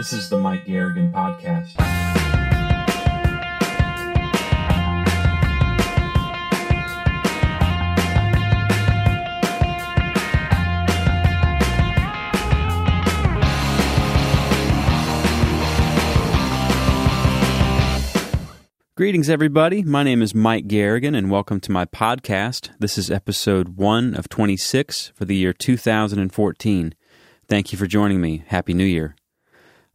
This is the Mike Garrigan Podcast. Greetings, everybody. My name is Mike Garrigan, and welcome to my podcast. This is episode one of 26 for the year 2014. Thank you for joining me. Happy New Year.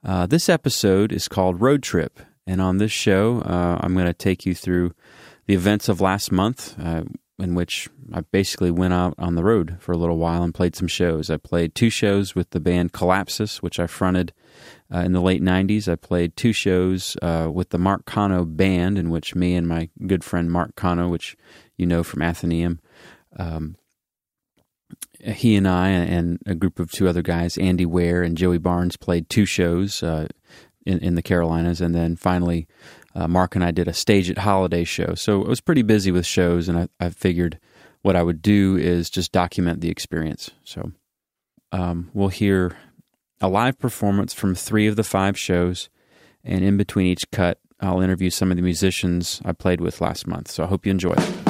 Uh, this episode is called Road Trip, and on this show, uh, I'm going to take you through the events of last month, uh, in which I basically went out on the road for a little while and played some shows. I played two shows with the band Collapsis, which I fronted uh, in the late 90s. I played two shows uh, with the Mark Cano Band, in which me and my good friend Mark Cano, which you know from Athenaeum, um, he and I and a group of two other guys, Andy Ware and Joey Barnes, played two shows uh, in, in, the Carolinas. And then finally, uh, Mark and I did a StageIt Holiday show. So I was pretty busy with shows, and I, I figured what I would do is just document the experience. So um, we'll hear a live performance from three of the five shows, and in between each cut, I'll interview some of the musicians I played with last month. So I hope you enjoy it.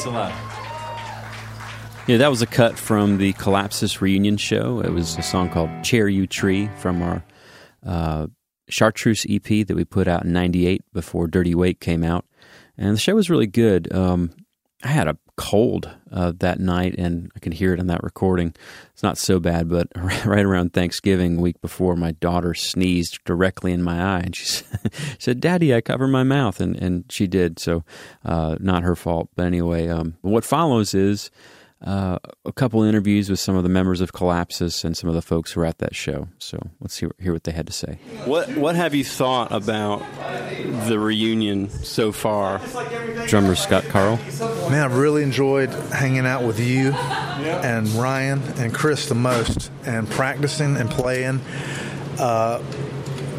Thanks a lot. Yeah, that was a cut from the Collapsis reunion show. It was a song called Chair You Tree from our uh, Chartreuse EP that we put out in 98 before Dirty Wake came out. And the show was really good. Um, I had a cold uh, that night, and I can hear it in that recording. It's not so bad, but right around Thanksgiving, week before, my daughter sneezed directly in my eye, and she said, "Daddy, I cover my mouth," and and she did. So, uh, not her fault. But anyway, um, what follows is uh, a couple interviews with some of the members of Collapsis and some of the folks who were at that show. So let's hear, hear what they had to say. What What have you thought about the reunion so far? Drummer Scott Carl. Man, I've really enjoyed hanging out with you and Ryan and Chris the most, and practicing and playing. Uh,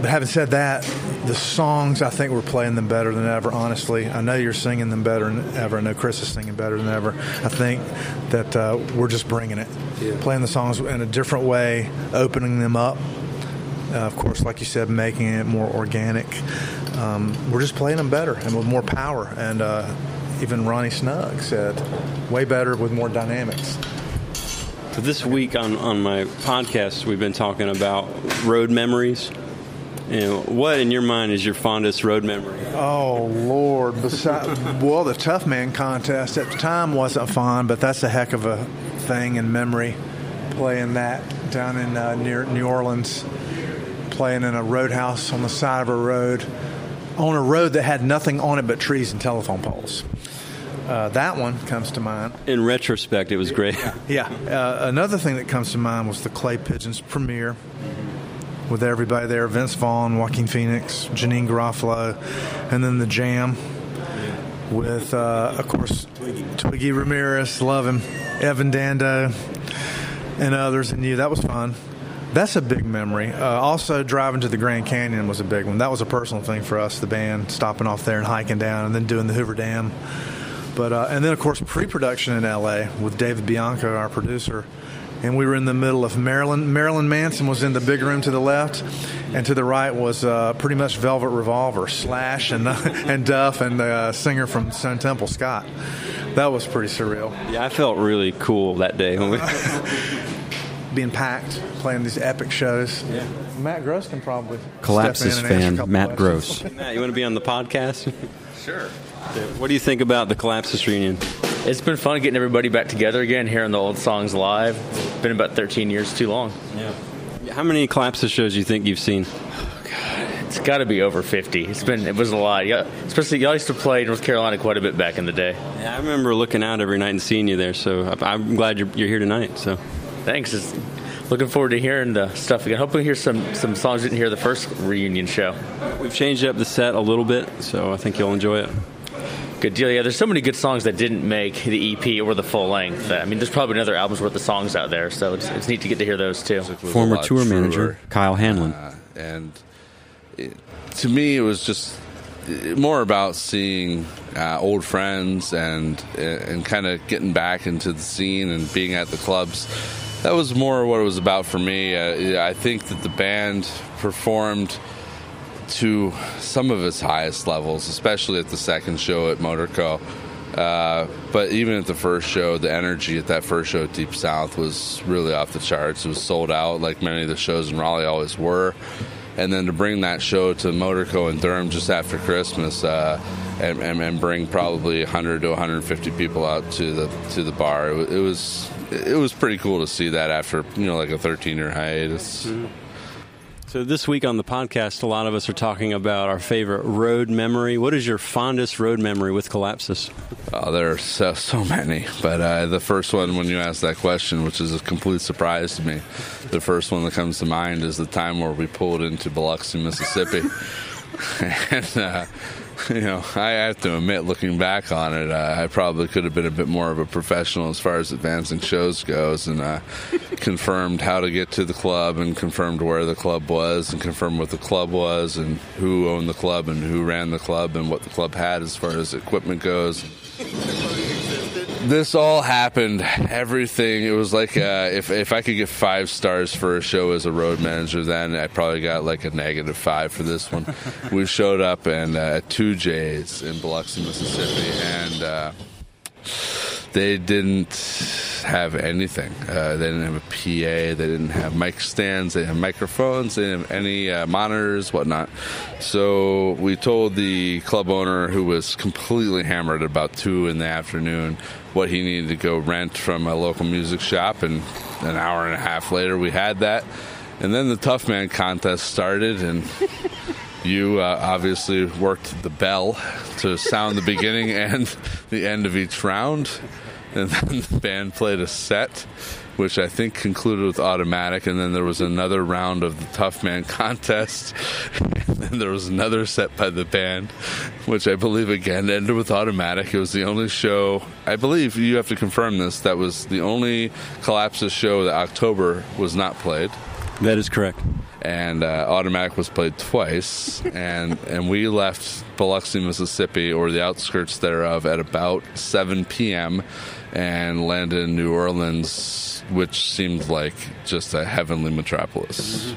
but having said that, the songs I think we're playing them better than ever. Honestly, I know you're singing them better than ever. I know Chris is singing better than ever. I think that uh, we're just bringing it, yeah. playing the songs in a different way, opening them up. Uh, of course, like you said, making it more organic. Um, we're just playing them better and with more power. And uh, even Ronnie Snug said, way better with more dynamics. So this week on, on my podcast, we've been talking about road memories you know, what in your mind is your fondest road memory? Oh Lord! Besides, well, the Tough Man contest at the time wasn't fun, but that's a heck of a thing in memory. Playing that down in uh, near New Orleans, playing in a roadhouse on the side of a road, on a road that had nothing on it but trees and telephone poles. Uh, that one comes to mind. In retrospect, it was great. Yeah. Uh, another thing that comes to mind was the Clay Pigeons premiere with everybody there Vince Vaughn, Joaquin Phoenix, Janeane Garofalo, and then the Jam with, uh, of course, Twiggy Ramirez, love him, Evan Dando, and others, and you. That was fun. That's a big memory. Uh, also, driving to the Grand Canyon was a big one. That was a personal thing for us, the band, stopping off there and hiking down, and then doing the Hoover Dam. But uh, and then of course pre-production in L.A. with David Bianco, our producer and we were in the middle of Marilyn. Marilyn Manson was in the big room to the left, and to the right was uh, pretty much Velvet Revolver, Slash, and uh, and Duff, and the uh, singer from Stone Temple, Scott. That was pretty surreal. Yeah, I felt really cool that day. Being packed, playing these epic shows. Yeah. Matt Gross can probably Collapsis fan Matt Gross. Matt, you want to be on the podcast? sure. What do you think about the Collapsis reunion? It's been fun getting everybody back together again, hearing the old songs live. It's been about 13 years too long. Yeah. How many Collapsis shows do you think you've seen? it's got to be over 50. It's been it was a lot. Yeah, especially y'all used to play North Carolina quite a bit back in the day. Yeah, I remember looking out every night and seeing you there. So I'm glad you're, you're here tonight. So thanks. It's, looking forward to hearing the stuff again. Hopefully, hear some some songs you didn't hear the first reunion show. We've changed up the set a little bit, so I think you'll enjoy it. Good deal. Yeah, there's so many good songs that didn't make the EP or the full length. I mean, there's probably another album's worth of songs out there, so it's, it's neat to get to hear those too. Former tour truer. manager Kyle Hanlon, uh, and it, to me, it was just more about seeing uh, old friends and and kind of getting back into the scene and being at the clubs. That was more what it was about for me. Uh, I think that the band performed to some of its highest levels, especially at the second show at Motorco. Uh, but even at the first show, the energy at that first show at Deep South was really off the charts. It was sold out, like many of the shows in Raleigh always were. And then to bring that show to Motorco in Durham just after Christmas, uh, and, and, and, bring probably 100 to 150 people out to the to the bar, it, it was it was pretty cool to see that after you know like a 13 year hiatus. Mm-hmm. So, this week on the podcast, a lot of us are talking about our favorite road memory. What is your fondest road memory with Collapsis? Oh, there are so, so many. But uh, the first one, when you ask that question, which is a complete surprise to me, the first one that comes to mind is the time where we pulled into Biloxi, Mississippi. and uh, you know, I have to admit, looking back on it, uh, I probably could have been a bit more of a professional as far as advancing shows goes, and uh, confirmed how to get to the club, and confirmed where the club was, and confirmed what the club was, and who owned the club, and who ran the club, and what the club had as far as equipment goes this all happened. Everything. It was like uh, if if I could get five stars for a show as a road manager, then I probably got like a negative five for this one. we showed up and uh, two J's in Biloxi, Mississippi, and uh, they didn't have anything. Uh, they didn't have a PA. They didn't have mic stands. They didn't have microphones. They didn't have any uh, monitors, whatnot. So we told the club owner, who was completely hammered about two in the afternoon, what he needed to go rent from a local music shop. And an hour and a half later, we had that. And then the Tough Man contest started, and you uh, obviously worked the bell to sound the beginning and the end of each round. And then the band played a set, which I think concluded with automatic. And then there was another round of the Tough Man contest. And then there was another set by the band, which I believe again ended with automatic. It was the only show, I believe you have to confirm this, that was the only Collapsis show that October was not played That is correct. And uh, Automatic was played twice, and and we left Biloxi, Mississippi, or the outskirts thereof, at about 7 p.m. and landed in New Orleans, which seemed like just a heavenly metropolis.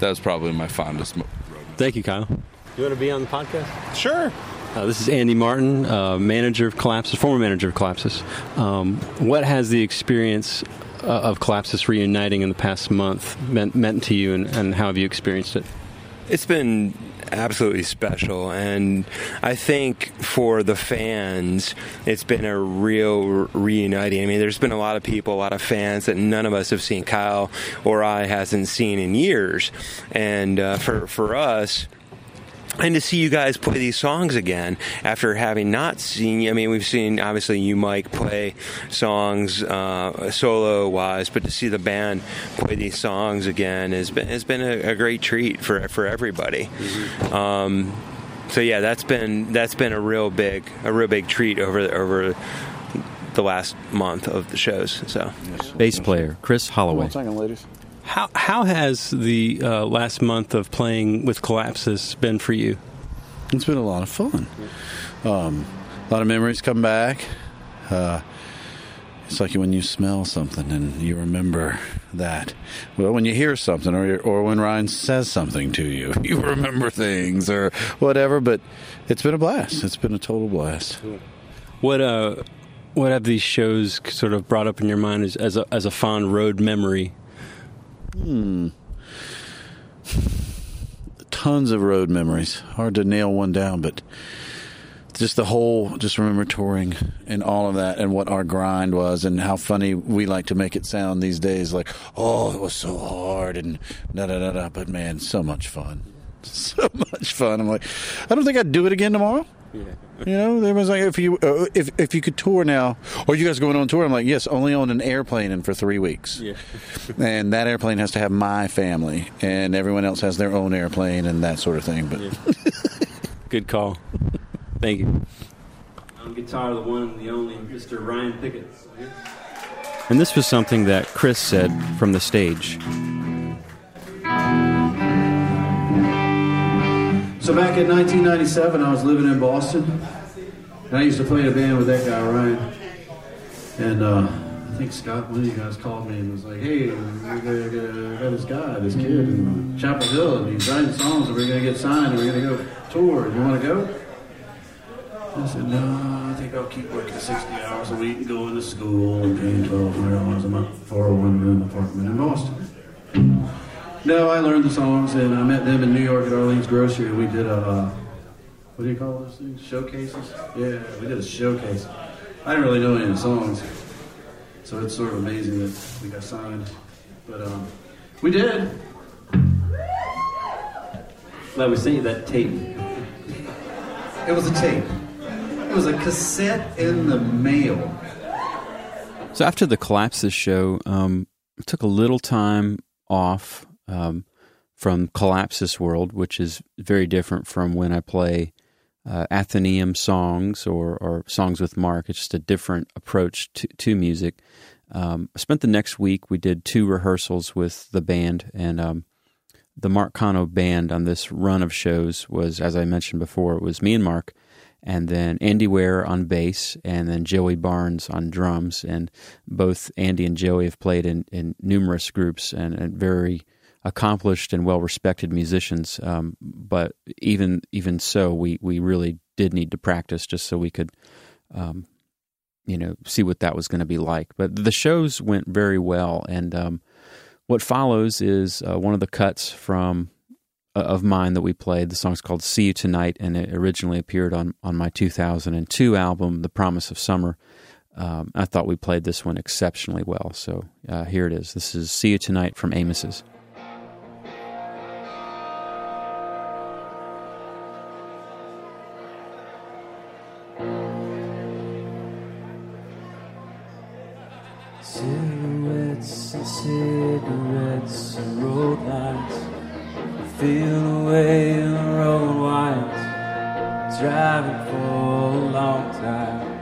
That was probably my fondest. Mo- Thank you, Kyle. You want to be on the podcast? Sure. Uh, this is Andy Martin, uh, manager of Collapsis, former manager of Collapsis. Um, what has the experience uh, of Collapsis reuniting in the past month meant, meant to you, and, and how have you experienced it? It's been absolutely special, and I think for the fans, it's been a real reuniting. I mean, there's been a lot of people, a lot of fans that none of us have seen. Kyle or I hasn't seen in years, and uh, for for us and to see you guys play these songs again after having not seen you. I mean, we've seen obviously you, Mike, play songs uh, solo wise, but to see the band play these songs again has been has been a, a great treat for for everybody. Um, so yeah, that's been that's been a real big a real big treat over over the last month of the shows. So Bass player Chris Holloway. second, ladies. How how has the uh, last month of playing with Collapsis been for you? It's been a lot of fun. Um, a lot of memories come back. Uh, it's like when you smell something and you remember that. Well, when you hear something, or or when Ryan says something to you, you remember things or whatever. But it's been a blast. It's been a total blast. What uh, what have these shows sort of brought up in your mind as as a, as a fond road memory? Hmm. Tons of road memories. Hard to nail one down, but just the whole. Just remember touring and all of that, and what our grind was, and how funny we like to make it sound these days. Like, oh, it was so hard, and da da da da. But man, so much fun. So much fun. I'm like, I don't think I'd do it again tomorrow. You know, everyone's like, if you uh, if if you could tour now, or you guys going on tour? I'm like, yes, only on an airplane and for three weeks. Yeah. and that airplane has to have my family, and everyone else has their own airplane and that sort of thing. But Good call. Thank you. On guitar, the one and the only Mr. Ryan Pickett. And this was something that Chris said from the stage. So back in 1997, I was living in Boston, and I used to play in a band with that guy Ryan. And uh, I think Scott, one of you guys called me and was like, "Hey, we got, this guy, this kid in Chapel Hill, and he's writing songs, and we're gonna get signed, and we're gonna go tour. You want to go?" I said, "No, I think I'll keep working 60 hours a week and going to school and paying 1,200 dollars a month for a one-room apartment in Boston." No, I learned the songs, and I met them in New York at Arlene's Grocery, and we did a, uh, what do you call those things? Showcases? Yeah, we did a showcase. I didn't really know any of the songs, so it's sort of amazing that we got signed. But um, we did. Well, we sent you that tape. It was a tape. It was a cassette in the mail. So after the Collapsis show, um, I took a little time off um, from Collapsis World, which is very different from when I play uh, Athenaeum songs or, or songs with Mark. It's just a different approach to, to music. Um, I spent the next week, we did two rehearsals with the band, and um, the Mark Cano band on this run of shows was, as I mentioned before, it was me and Mark, and then Andy Ware on bass, and then Joey Barnes on drums. And both Andy and Joey have played in, in numerous groups and, and very accomplished and well respected musicians. Um, but even even so, we, we really did need to practice just so we could um, you know, see what that was going to be like. But the shows went very well, and um, what follows is uh, one of the cuts from uh, of mine that we played. The song's called "See You Tonight," and it originally appeared on on my 2002 album, "The Promise of Summer." Um, I thought we played this one exceptionally well, so uh, here it is. This is "See You Tonight" from Amos's. And cigarettes and road lights Feel the way the road winds Driving for a long time.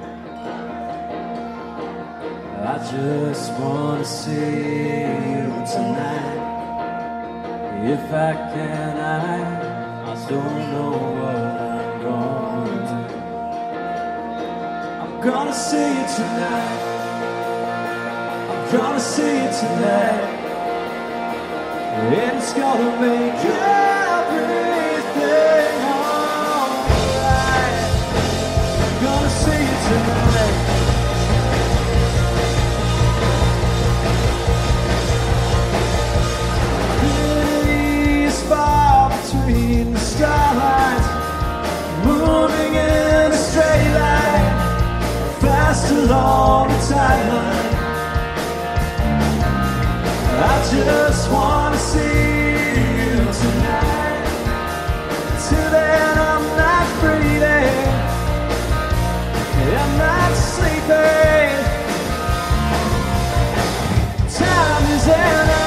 I just wanna see you tonight. If I can, I, I don't know what I'm gonna do. I'm gonna see you tonight Gonna see it tonight. And it's gonna make everything alright. Gonna see it tonight. Just wanna see you tonight. Till then, I'm not breathing. I'm not sleeping. Time is an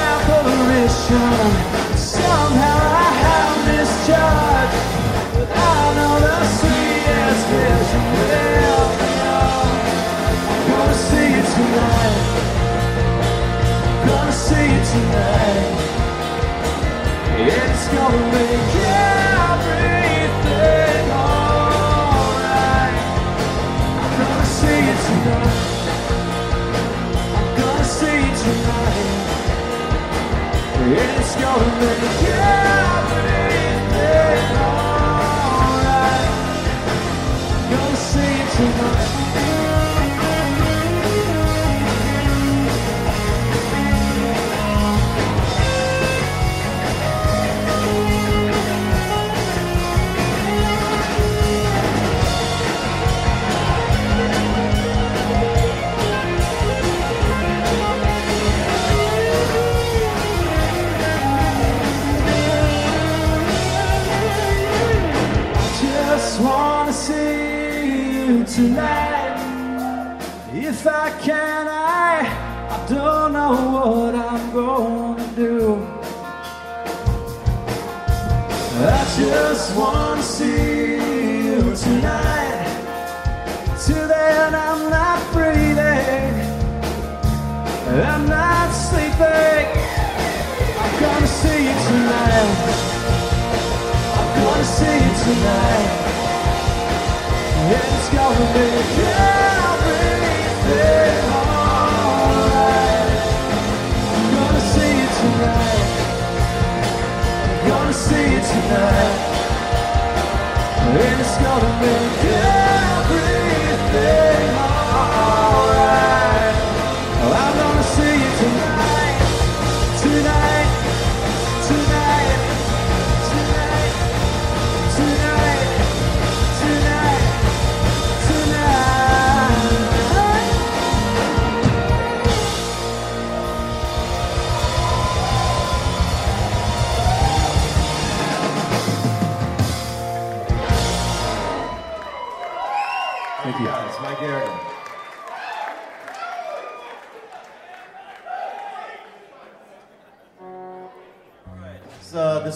I just wanna see you tonight. Till then, I'm not breathing. I'm not sleeping. I'm gonna see you tonight. I'm gonna see you tonight. It's gonna make everything see you tonight. And it's gonna make everything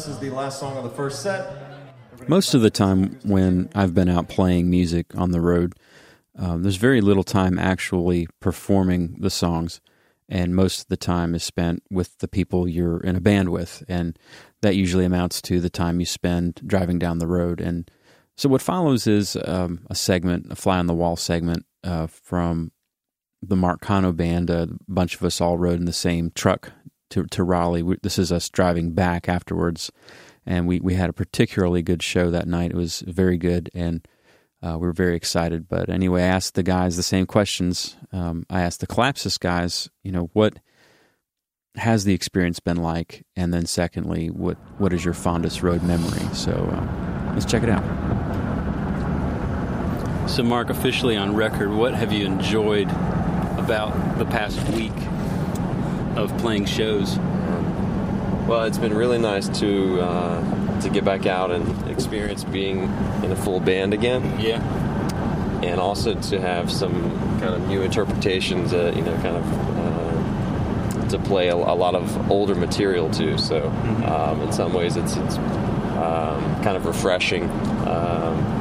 is the last song of the first set. Most of the time, when I've been out playing music on the road, um, there's very little time actually performing the songs, and most of the time is spent with the people you're in a band with, and that usually amounts to the time you spend driving down the road. And so, what follows is um, a segment, a fly on the wall segment uh, from the Mark Cano band. A bunch of us all rode in the same truck to, to Raleigh. We, this is us driving back afterwards, and we, we had a particularly good show that night. It was very good, and uh, we were very excited. But anyway, I asked the guys the same questions. Um, I asked the Collapsis guys, you know, what has the experience been like? And then secondly, what what is your fondest road memory? So uh, let's check it out. So, Mark, officially on record, what have you enjoyed about the past week of playing shows? Well, it's been really nice to uh, to get back out and experience being in a full band again. Yeah. And also to have some kind of new interpretations, uh, you know, kind of uh, to play a, a lot of older material too. So, um, in some ways, it's it's um, kind of refreshing. Um,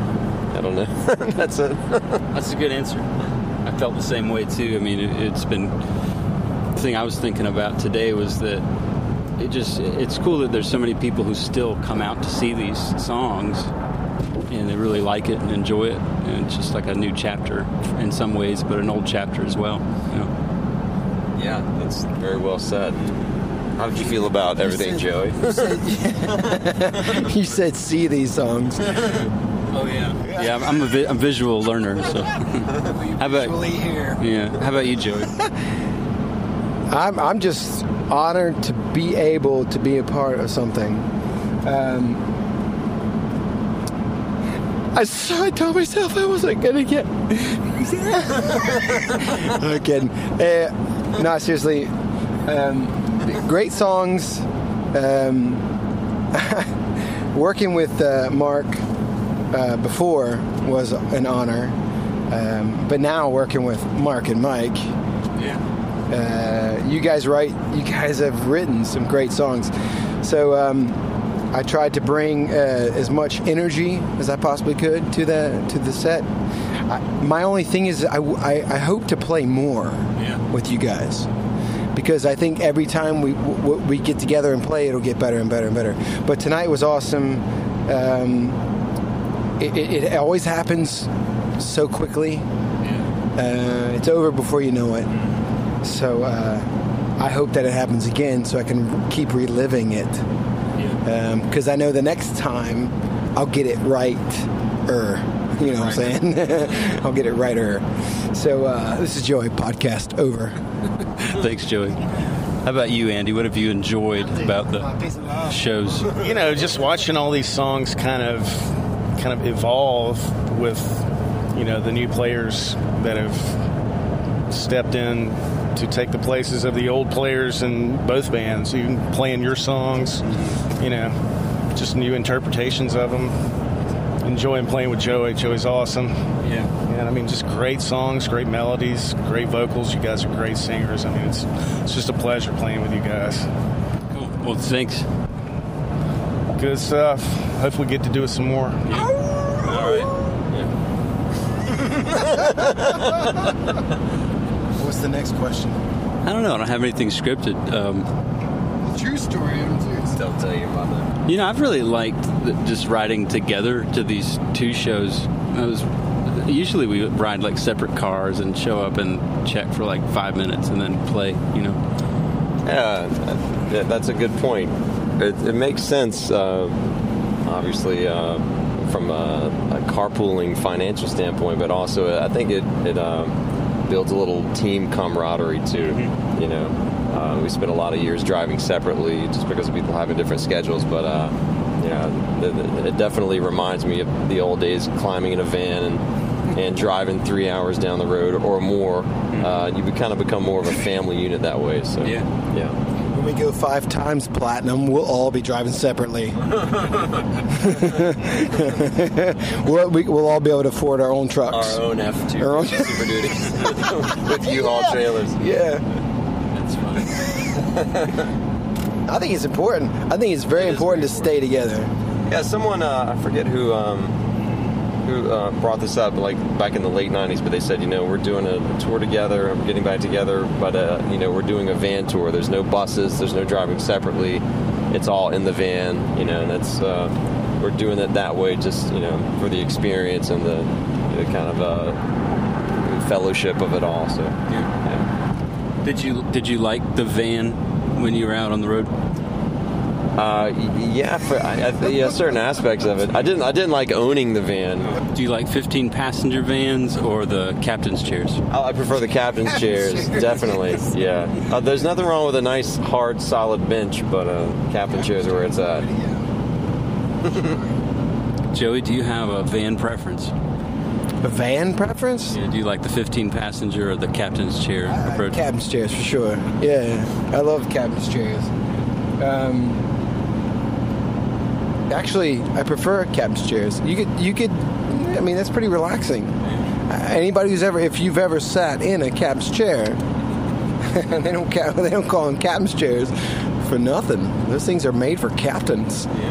I don't know. That's it. That's a good answer. I felt the same way too. I mean, it, it's been thing I was thinking about today was that it just it's cool that there's so many people who still come out to see these songs and they really like it and enjoy it. And it's just like a new chapter in some ways, but an old chapter as well. You know? Yeah, that's very well said. How did you feel about everything, Joey? you said see these songs. Oh yeah. Yeah, I'm, I'm a vi- I'm a visual learner. So, how about visually here? Yeah. How about you, Joey? I'm, I'm just honored to be able to be a part of something. Um, I, I told myself I wasn't gonna get. Kidding. Uh, no, seriously. Um, great songs. Um, working with uh, Mark uh, before was an honor, um, but now working with Mark and Mike. Uh, you guys write. You guys have written some great songs. So um, I tried to bring uh, as much energy as I possibly could to the to the set. I, my only thing is, I, I, I hope to play more with you guys because I think every time we w- we get together and play, it'll get better and better and better. But tonight was awesome. Um, it, it, it always happens so quickly. Uh, it's over before you know it. So uh, I hope that it happens again, so I can keep reliving it. Because I know the next time I'll get it right. Er, you know what I'm saying? I'll get it right. Er. So uh, this is Joey podcast over. Thanks, Joey. How about you, Andy? What have you enjoyed about the shows? you know, just watching all these songs kind of kind of evolve with you know the new players that have stepped in to take the places of the old players in both bands. You playing your songs, you know, just new interpretations of them. Enjoying playing with Joey. Joey's awesome. Yeah. And I mean, just great songs, great melodies, great vocals. You guys are great singers. I mean, it's it's just a pleasure playing with you guys. Cool. Well, thanks. Good stuff. Hope we get to do it some more. All right. What's the next question? I don't know. I don't have anything scripted. Um, True story. I don't still tell your mother. You know, I've really liked the, just riding together to these two shows. I was usually we ride like separate cars and show up and check for like five minutes and then play. You know. Yeah, that- that's a good point. It, it makes sense, uh, obviously, uh, from a, a carpooling financial standpoint, but also uh, I think it, it um, builds a little team camaraderie too. You know, uh, we spent a lot of years driving separately just because of people having different schedules, but uh, you know, it definitely reminds me of the old days climbing in a van and, and driving three hours down the road or more. Uh, you kind of become more of a family unit that way. So Yeah. yeah. We go five times platinum, we'll all be driving separately. we'll, we, we'll all be able to afford our own trucks. Our own F2 Our own- Super Duties with U-Haul trailers. Yeah. That's fun. I think it's important. I think it's very important to stay together. Yeah, someone uh, I forget who um, who uh, brought this up like back in the late '90s, but they said, you know, we're doing a tour together, we're getting back together, but uh, you know, we're doing a van tour. There's no buses, there's no driving separately. It's all in the van, you know, and that's uh, we're doing it that way, just you know, for the experience and the, the kind of uh, fellowship of it all. So, yeah. Did you did you like the van when you were out on the road? Uh, yeah, for I, I, yeah, certain aspects of it. I didn't. I didn't like owning the van Do you like 15 passenger vans or the captain's chairs? Oh, I prefer the captain's chairs, definitely. Yeah. Uh, there's nothing wrong with a nice, hard, solid bench, but uh, captain chairs are where it's at. Joey, do you have a van preference? A van preference? Yeah, do you like the 15 passenger or the captain's chair approach? Captain's chairs for sure. Yeah, I love captain's chairs. Um, actually, I prefer captain's chairs. You could, you could. I mean, that's pretty relaxing. Anybody who's ever, if you've ever sat in a captain's chair, they don't they don't call them captain's chairs for nothing. Those things are made for captains. Yeah.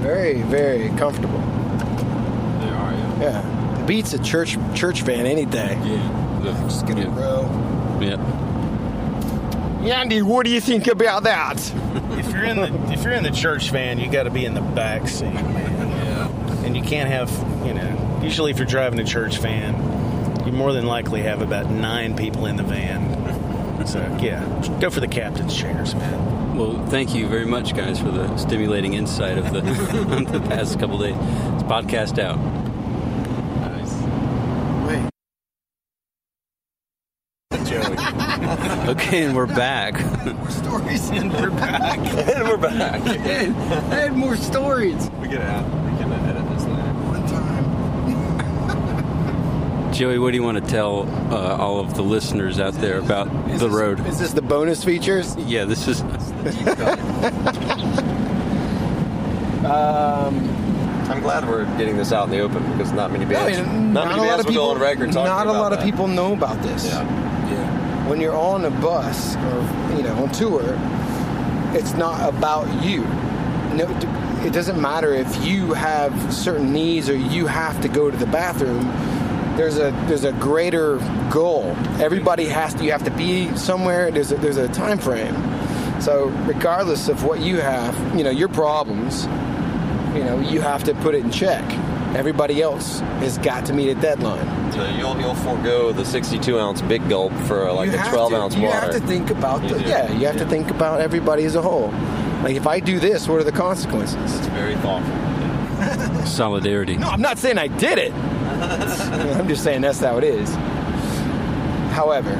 Very, very comfortable. They are, yeah. Yeah, beats a church church van any day. Yeah. Just get a row. Yeah. Yandy, what do you think about that? if you're in the if you're in the church van, you got to be in the back seat, man. Yeah. And you can't have, you know, usually if you're driving a church van, you more than likely have about nine people in the van. So yeah, go for the captain's chairs, man. Well, thank you very much, guys, for the stimulating insight of the, the past couple days. It's podcast out. And we're back. More stories and we're back. and we're back. and, I had more stories. We can add, we can edit this later. One time. Joey, what do you want to tell uh, all of the listeners out there about the road? Is this the bonus features? Yeah, this is. Um, I'm glad we're getting this out in the open because not many I bands, mean, not, many a lot bands of will people. go on record talking not a about lot of people know about this. Yeah. When you're on a bus or you know on tour, it's not about you. No, it doesn't matter if you have certain needs or you have to go to the bathroom. There's a there's a greater goal. Everybody has to. You have to be somewhere. There's a, there's a time frame. So regardless of what you have, you know your problems, you know you have to put it in check. Everybody else has got to meet a deadline. So you'll you'll forego the 62 ounce big gulp for uh, like You the have 12 to- ounce you water. have to think about You the do. yeah. You have to think about everybody as a whole. Like if I do this, what are the consequences? It's very thoughtful. Solidarity. No, I'm not saying I did it. I'm just saying that's how it is. However,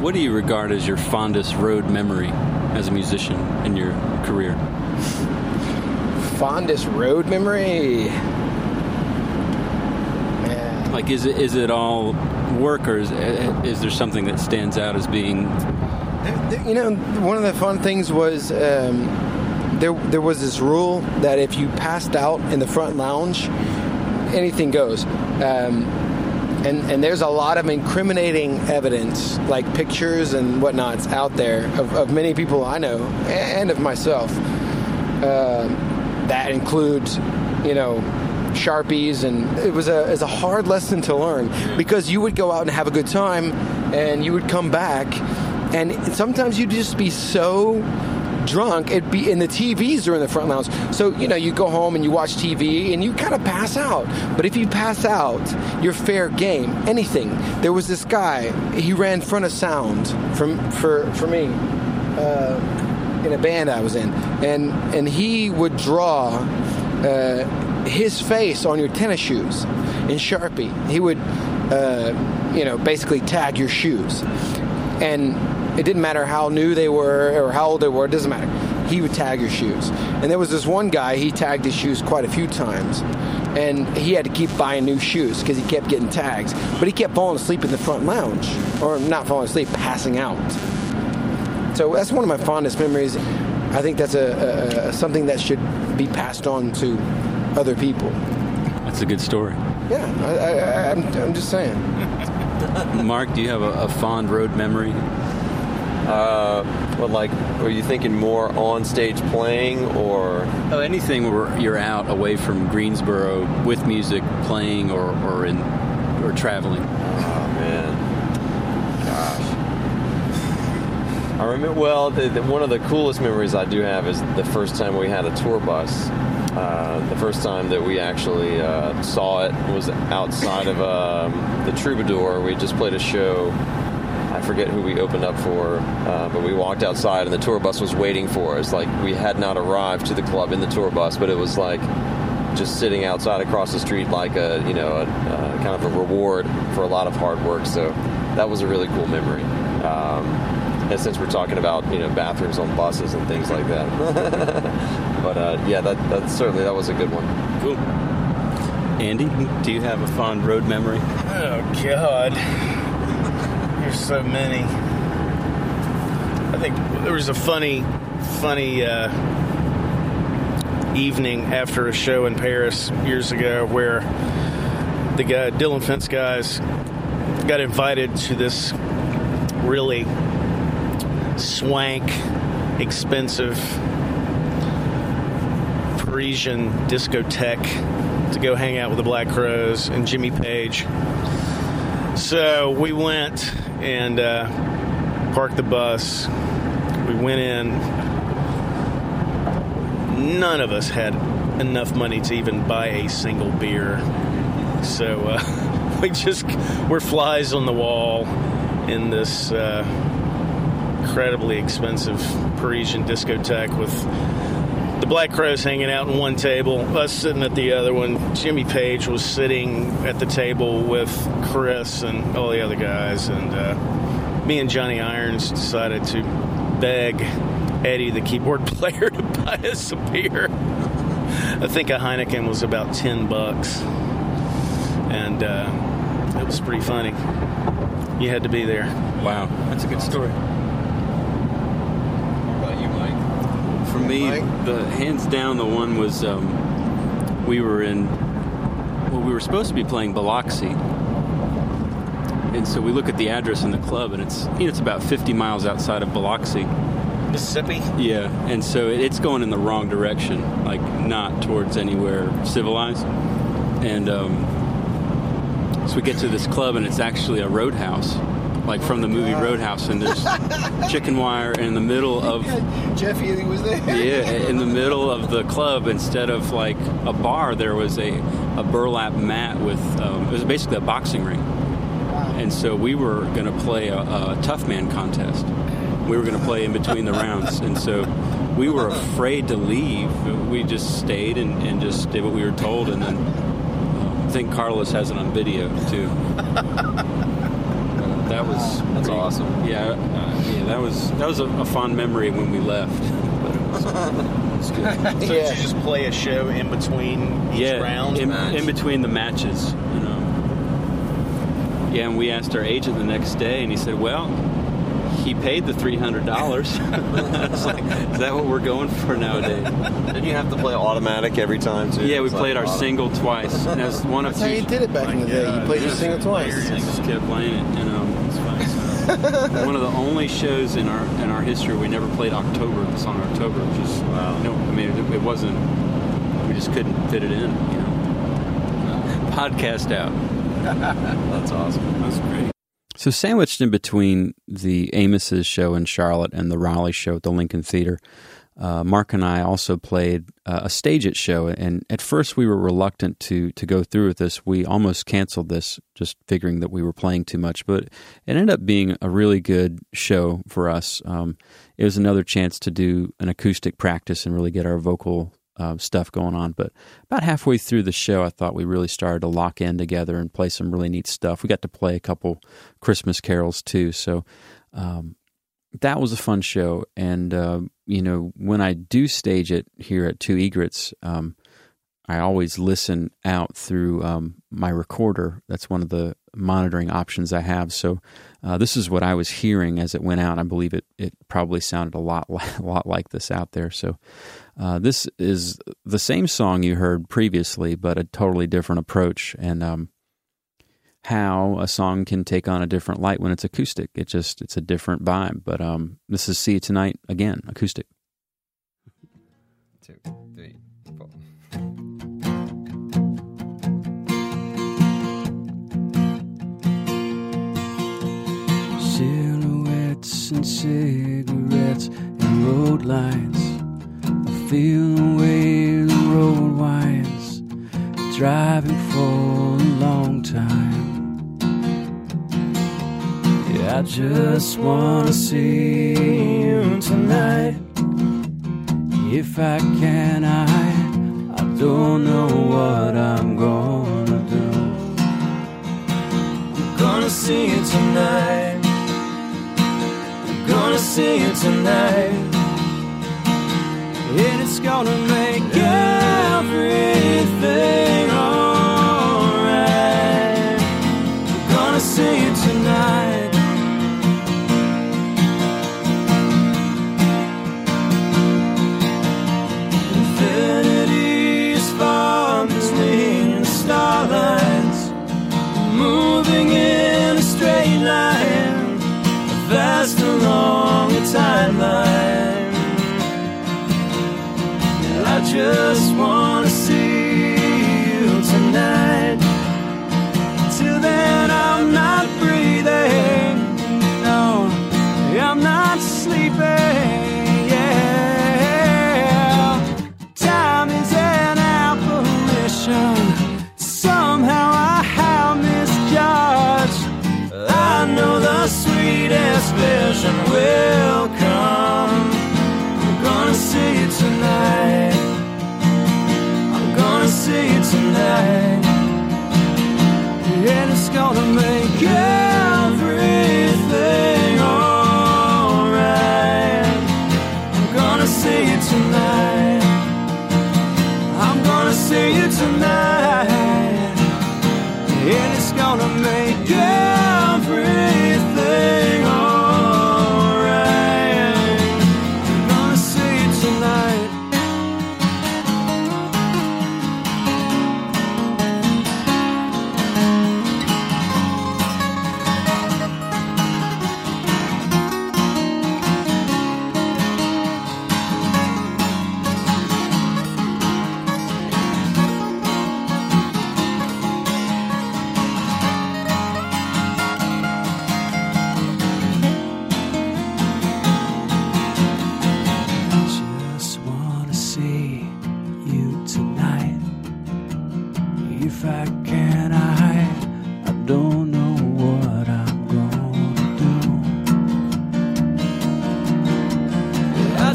What do you regard as your fondest road memory as a musician in your career? fondest road memory. Like, is it is it all work, or is, is there something that stands out as being? You know, one of the fun things was um, there. There was this rule that if you passed out in the front lounge, anything goes. Um, and and there's a lot of incriminating evidence, like pictures and whatnots, out there of, of many people I know and of myself. Uh, that includes, you know, sharpies, and it was a it's a hard lesson to learn because you would go out and have a good time, and you would come back, and sometimes you'd just be so drunk it'd be and the TVs are in the front lounge. So you know you go home and you watch TV and you kind of pass out. But if you pass out you're fair game anything. There was this guy he ran front of sound from for for me uh, in a band I was in and and he would draw uh, his face on your tennis shoes in Sharpie he would uh, you know basically tag your shoes and it didn't matter how new they were or how old they were, it doesn't matter. He would tag your shoes. And there was this one guy, he tagged his shoes quite a few times. And he had to keep buying new shoes because he kept getting tags. But he kept falling asleep in the front lounge. Or not falling asleep, passing out. So that's one of my fondest memories. I think that's a, a, a something that should be passed on to other people. That's a good story. Yeah, I, I, I, I'm, I'm just saying. Mark, do you have a, a fond road memory? Uh, well, like, are you thinking more on stage playing or? Oh, anything where you're out away from Greensboro with music playing or, or in or traveling. Oh man, gosh. I remember well. The, the, one of the coolest memories I do have is the first time we had a tour bus. Uh, the first time that we actually uh, saw it was outside of um, the Troubadour. We just played a show. I forget who we opened up for, uh, but we walked outside and the tour bus was waiting for us. Like we had not arrived to the club in the tour bus, but it was like just sitting outside across the street like a you know a, uh, kind of a reward for a lot of hard work. So that was a really cool memory. Um, and since we're talking about you know bathrooms on buses and things like that, but uh, yeah, that, that certainly that was a good one. Cool. Andy, do you have a fond road memory? Oh God, there's so many. I think there was a funny, funny uh, evening after a show in Paris years ago where the guy Dylan Fence guys got invited to this really swank, expensive Parisian discotheque to go hang out with the Black Crowes and Jimmy Page. So we went and uh, parked the bus. We went in. None of us had enough money to even buy a single beer. So uh, we just were flies on the wall in this uh, incredibly expensive Parisian discotheque with the Black Crowes hanging out in one table, us sitting at the other one. Jimmy Page was sitting at the table with Chris and all the other guys, and uh, me and Johnny Irion decided to beg Eddie, the keyboard player, to buy us a beer. I think a Heineken was about ten bucks, and uh, it was pretty funny. You had to be there. Wow, that's a good story. Me, the hands down, the one was um, we were in. Well, we were supposed to be playing Biloxi, and so we look at the address in the club, and it's you know, it's about 50 miles outside of Biloxi, Mississippi. Yeah, and so it- it's going in the wrong direction, like not towards anywhere civilized. And um, so we get to this club, and it's actually a roadhouse, like from the movie Roadhouse, and there's chicken wire in the middle of Jeff Healey was there. yeah, in the middle of the club, instead of like a bar, there was a, a burlap mat with um, it was basically a boxing ring. And so we were going to play a, a tough man contest. We were going to play in between the rounds, and so we were afraid to leave. We just stayed and, and just did what we were told, and then uh, I think Carlos has it on video too. That was That's pretty- awesome. Yeah, uh, yeah, that was that was a, a fond memory when we left. But it was, it was good. So did you just play a show in between each yeah, round? in, in between the matches. You know. Yeah, and we asked our agent the next day, and he said, "Well, he paid the three hundred dollars." Like, "Is that what we're going for nowadays?" Did you have to play automatic every time too? Yeah, we It's like played our auto- single twice. And that's one of That's how you did it back in the day. You played your single twice. Just kept playing it, you know. One of the only shows in our in our history we never played October. The song October, which is wow. No, I mean it, it wasn't. We just couldn't fit it in. You know. Podcast out. That's awesome. That's great. So, sandwiched in between the Amos's show in Charlotte and the Raleigh show at the Lincoln Theater, uh, Mark and I also played uh, a StageIt show. And at first, we were reluctant to to go through with this. We almost canceled this, just figuring that we were playing too much. But it ended up being a really good show for us. Um, it was another chance to do an acoustic practice and really get our vocal uh, stuff going on. But about halfway through the show, I thought we really started to lock in together and play some really neat stuff. We got to play a couple Christmas carols too. So um, that was a fun show. And, uh, you know, when I do StageIt here at Two Egrets, um, I always listen out through um, my recorder. That's one of the monitoring options I have. So uh, this is what I was hearing as it went out. I believe it, it probably sounded a lot a lot like this out there. So uh, this is the same song you heard previously, but a totally different approach. And um, how a song can take on a different light when it's acoustic. It just it's a different vibe. But um, this is "See You Tonight" again, acoustic. Two, three, four. Silhouettes and cigarettes and road lights. I feel the way the road winds. Driving for a long time. I just wanna see you tonight. If I can, I, I don't know what I'm gonna do. I'm gonna see you tonight. I'm gonna see you tonight. And it's gonna make everything alright. I'm gonna see you vision will come. I'm gonna see you tonight. I'm gonna see you tonight. And it's gonna make everything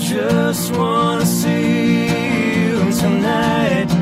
just wanna see you tonight.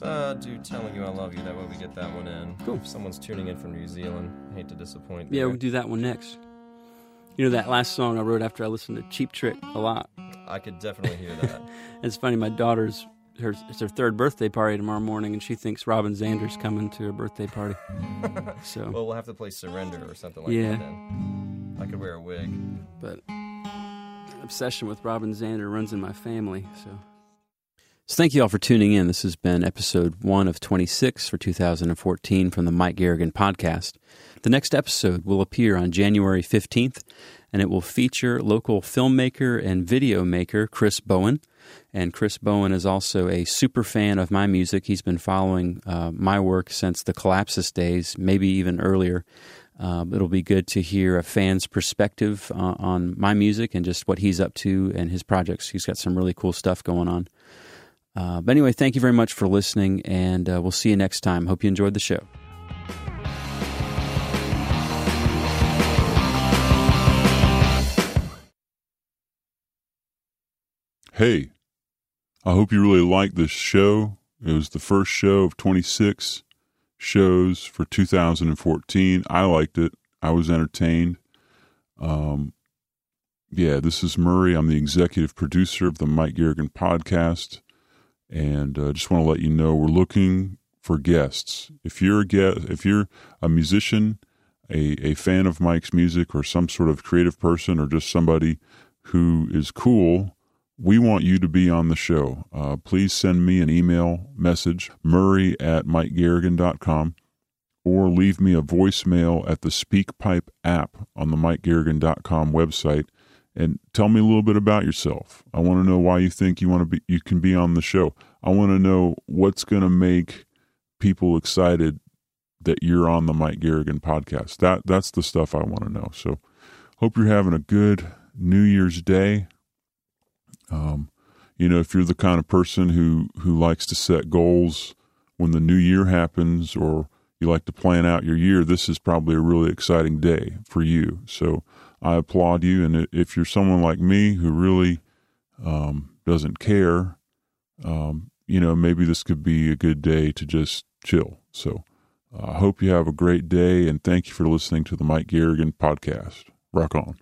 Let's uh, do "Telling You I Love You." That way we get that one in. Cool. If someone's tuning in from New Zealand, I hate to disappoint. Yeah, there. we'll do that one next. You know that last song I wrote after I listened to Cheap Trick a lot. I could definitely hear that. it's funny. My daughter's her it's her third birthday party tomorrow morning, and she thinks Robin Zander's coming to her birthday party. So well, we'll have to play "Surrender" or something like Yeah. that. Then I could wear a wig. but obsession with Robin Zander runs in my family. So. So thank you all for tuning in. This has been episode one of 26 for 2014 from the Mike Garrigan podcast. The next episode will appear on January 15th, and it will feature local filmmaker and video maker Chris Bowen. And Chris Bowen is also a super fan of my music. He's been following uh, my work since the Collapsis days, maybe even earlier. Um, it'll be good to hear a fan's perspective uh, on my music and just what he's up to and his projects. He's got some really cool stuff going on. Uh, but anyway, thank you very much for listening, and uh, we'll see you next time. Hope you enjoyed the show. Hey, I hope you really liked this show. It was the first show of 26 shows for 2014. I liked it. I was entertained. Um, yeah, this is Murray. I'm the executive producer of the Mike Garrigan podcast, and uh, just want to let you know we're looking for guests. If you're a guest, if you're a musician, a, a fan of Mike's music, or some sort of creative person, or just somebody who is cool, we want you to be on the show. Uh, please send me an email message, murray at mikegarrigan.com, or leave me a voicemail at the SpeakPipe app on the mikegarrigan.com website and tell me a little bit about yourself. I want to know why you think you want to be you can be on the show. I want to know what's going to make people excited that you're on the Mike Garrigan podcast. That that's the stuff I want to know. So hope you're having a good New Year's Day. Um, you know, if you're the kind of person who who likes to set goals when the new year happens or you like to plan out your year, this is probably a really exciting day for you. So I applaud you. And if you're someone like me who really um, doesn't care, um, you know, maybe this could be a good day to just chill. So I uh, hope you have a great day and thank you for listening to the Mike Garrigan podcast. Rock on.